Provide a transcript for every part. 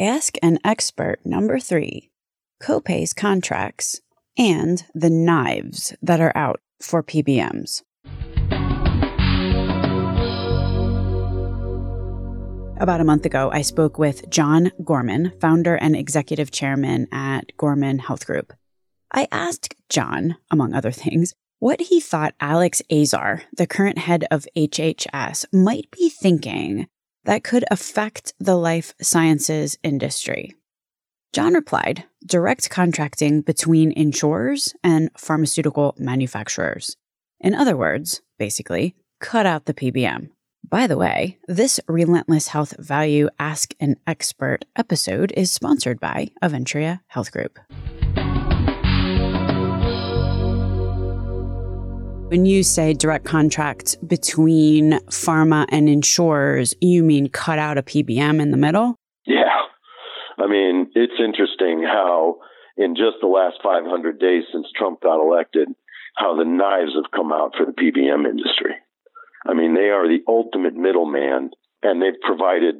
Ask an Expert number three Copays contracts and the knives that are out for PBMs. About a month ago, I spoke with John Gorman, founder and executive chairman at Gorman Health Group. I asked John, among other things, what he thought Alex Azar, the current head of HHS, might be thinking that could affect the life sciences industry. John replied direct contracting between insurers and pharmaceutical manufacturers. In other words, basically, cut out the PBM. By the way, this Relentless Health Value Ask an Expert episode is sponsored by Aventria Health Group. When you say direct contract between pharma and insurers, you mean cut out a PBM in the middle? Yeah. I mean, it's interesting how in just the last 500 days since Trump got elected, how the knives have come out for the PBM industry. I mean, they are the ultimate middleman and they've provided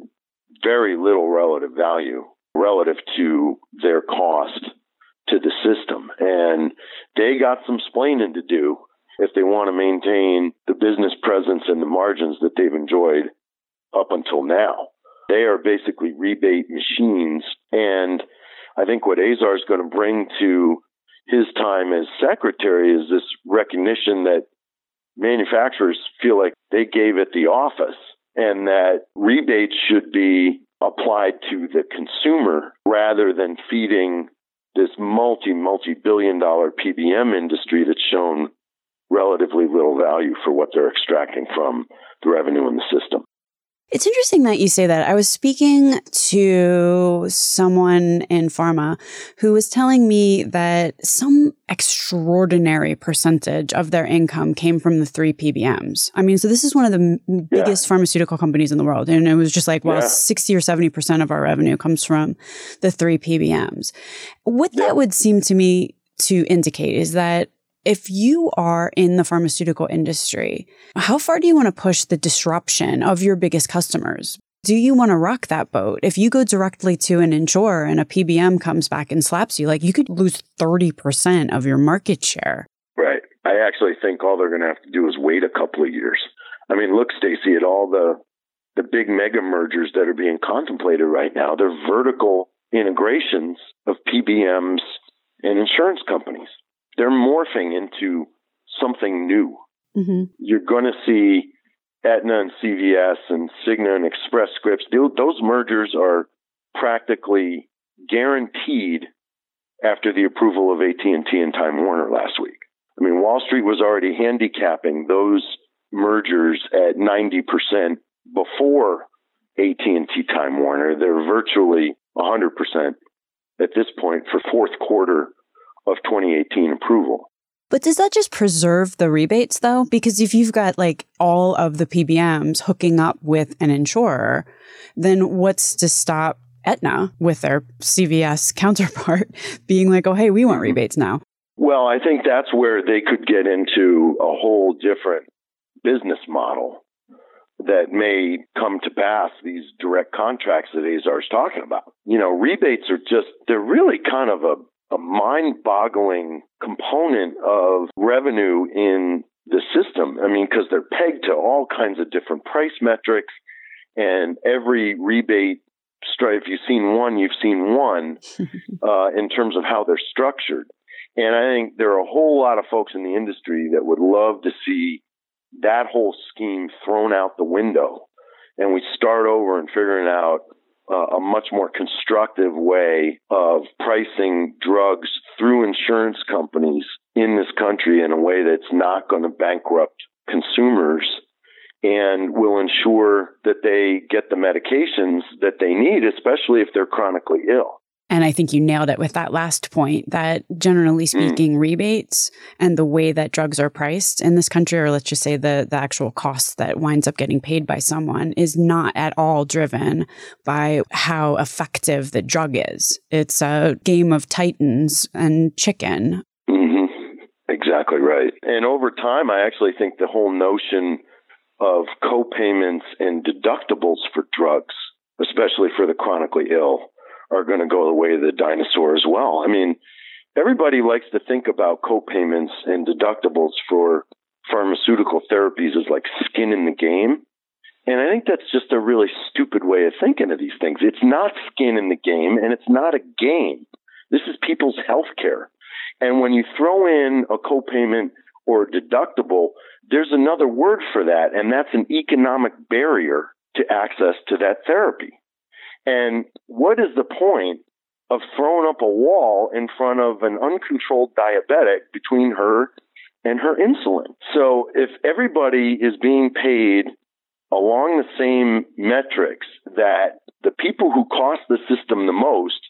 very little relative value relative to their cost to the system. And they got some splaining to do if they want to maintain the business presence and the margins that they've enjoyed up until now. They are basically rebate machines. And I think what Azar is going to bring to his time as secretary is this recognition that manufacturers feel like they gave it the office and that rebates should be applied to the consumer rather than feeding this multi, multi billion dollar PBM industry that's little value for what they're extracting from the revenue in the system. It's interesting that you say that. I was speaking to someone in pharma who was telling me that some extraordinary percentage of their income came from the three PBMs. I mean, so this is one of the biggest pharmaceutical companies in the world. And it was just like, well, yeah. 60 or 70% of our revenue comes from the three PBMs. What yeah. that would seem to me to indicate is that if you are in the pharmaceutical industry, how far do you want to push the disruption of your biggest customers? Do you want to rock that boat? If you go directly to an insurer and a PBM comes back and slaps you, like you could lose 30% of your market share. Right. I actually think all they're going to have to do is wait a couple of years. I mean, look, Stacey, at all the the big mega mergers that are being contemplated right now. They're vertical integrations of PBMs and insurance companies they're morphing into something new. Mm-hmm. You're going to see Aetna and CVS and Cigna and Express Scripts. Those mergers are practically guaranteed after the approval of AT&T and Time Warner last week. I mean, Wall Street was already handicapping those mergers at 90% before AT&T Time Warner. They're virtually 100% at this point for fourth quarter of 2018 approval. But does that just preserve the rebates though? Because if you've got like all of the PBMs hooking up with an insurer, then what's to stop Aetna with their CVS counterpart being like, oh, hey, we want mm-hmm. rebates now? Well, I think that's where they could get into a whole different business model that may come to pass, these direct contracts that Azar is talking about. You know, rebates are just, they're really kind of a a mind boggling component of revenue in the system. I mean, because they're pegged to all kinds of different price metrics, and every rebate stripe, you've seen one, you've seen one uh, in terms of how they're structured. And I think there are a whole lot of folks in the industry that would love to see that whole scheme thrown out the window and we start over and figuring out uh, a much more constructive way of pricing drugs through insurance companies in this country in a way that's not going to bankrupt consumers and will ensure that they get the medications that they need, especially if they're chronically ill. And I think you nailed it with that last point that generally hmm. speaking, mm. rebates and the way that drugs are priced in this country, or let's just say the, the actual cost that winds up getting paid by someone, is not at all driven by how effective the drug is. It's a game of titans and chicken. Mm-hmm. Exactly right. And over time, I actually think the whole notion of co-payments and deductibles for drugs, especially for the chronically ill, are going to go the way of the dinosaur as well. I mean, everybody likes to think about co-payments and deductibles for pharmaceutical therapies as like skin in the game. And I think that's just a really stupid way of thinking of these things. It's not skin in the game and it's not a game. This is people's health care. And when you throw in a copayment or a deductible, there's another word for that, and that's an economic barrier to access to that therapy. And what is the point of throwing up a wall in front of an uncontrolled diabetic between her and her insulin? So if everybody is being paid along the same metrics that the people who cost the system the most,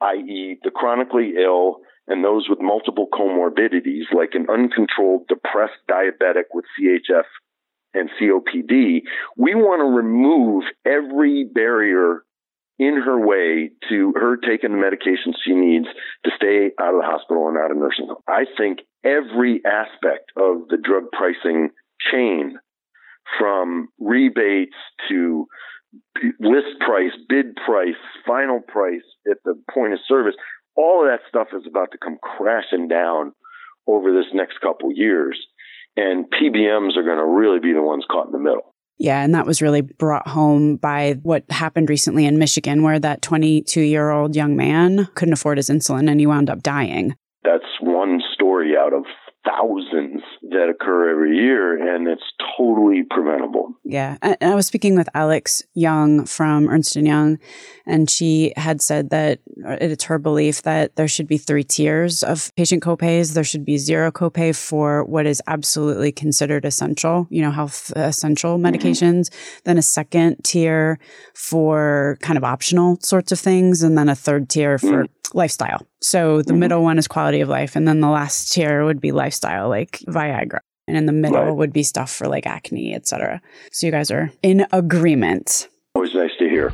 i.e., the chronically ill and those with multiple comorbidities, like an uncontrolled depressed diabetic with CHF and COPD, we want to remove every barrier in her way to her taking the medications she needs to stay out of the hospital and out of nursing home. I think every aspect of the drug pricing chain, from rebates to list price, bid price, final price at the point of service, all of that stuff is about to come crashing down over this next couple years. And PBMs are going to really be the ones caught in the middle. Yeah, and that was really brought home by what happened recently in Michigan, where that 22 year old young man couldn't afford his insulin and he wound up dying. That's one story out of thousands that occur every year, and it's totally preventable. Yeah, and I was speaking with Alex Jung from Ernst and Young, and she had said that it's her belief that there should be three tiers of patient copays. There should be zero copay for what is absolutely considered essential, you know, health essential mm-hmm. medications. Mm-hmm. Then a second tier for kind of optional sorts of things, and then a third tier for mm lifestyle. So the mm-hmm. middle one is quality of life, and then the last tier would be lifestyle, like Viagra. And in the middle right. would be stuff for like acne, etc. So you guys are in agreement. Always nice to hear.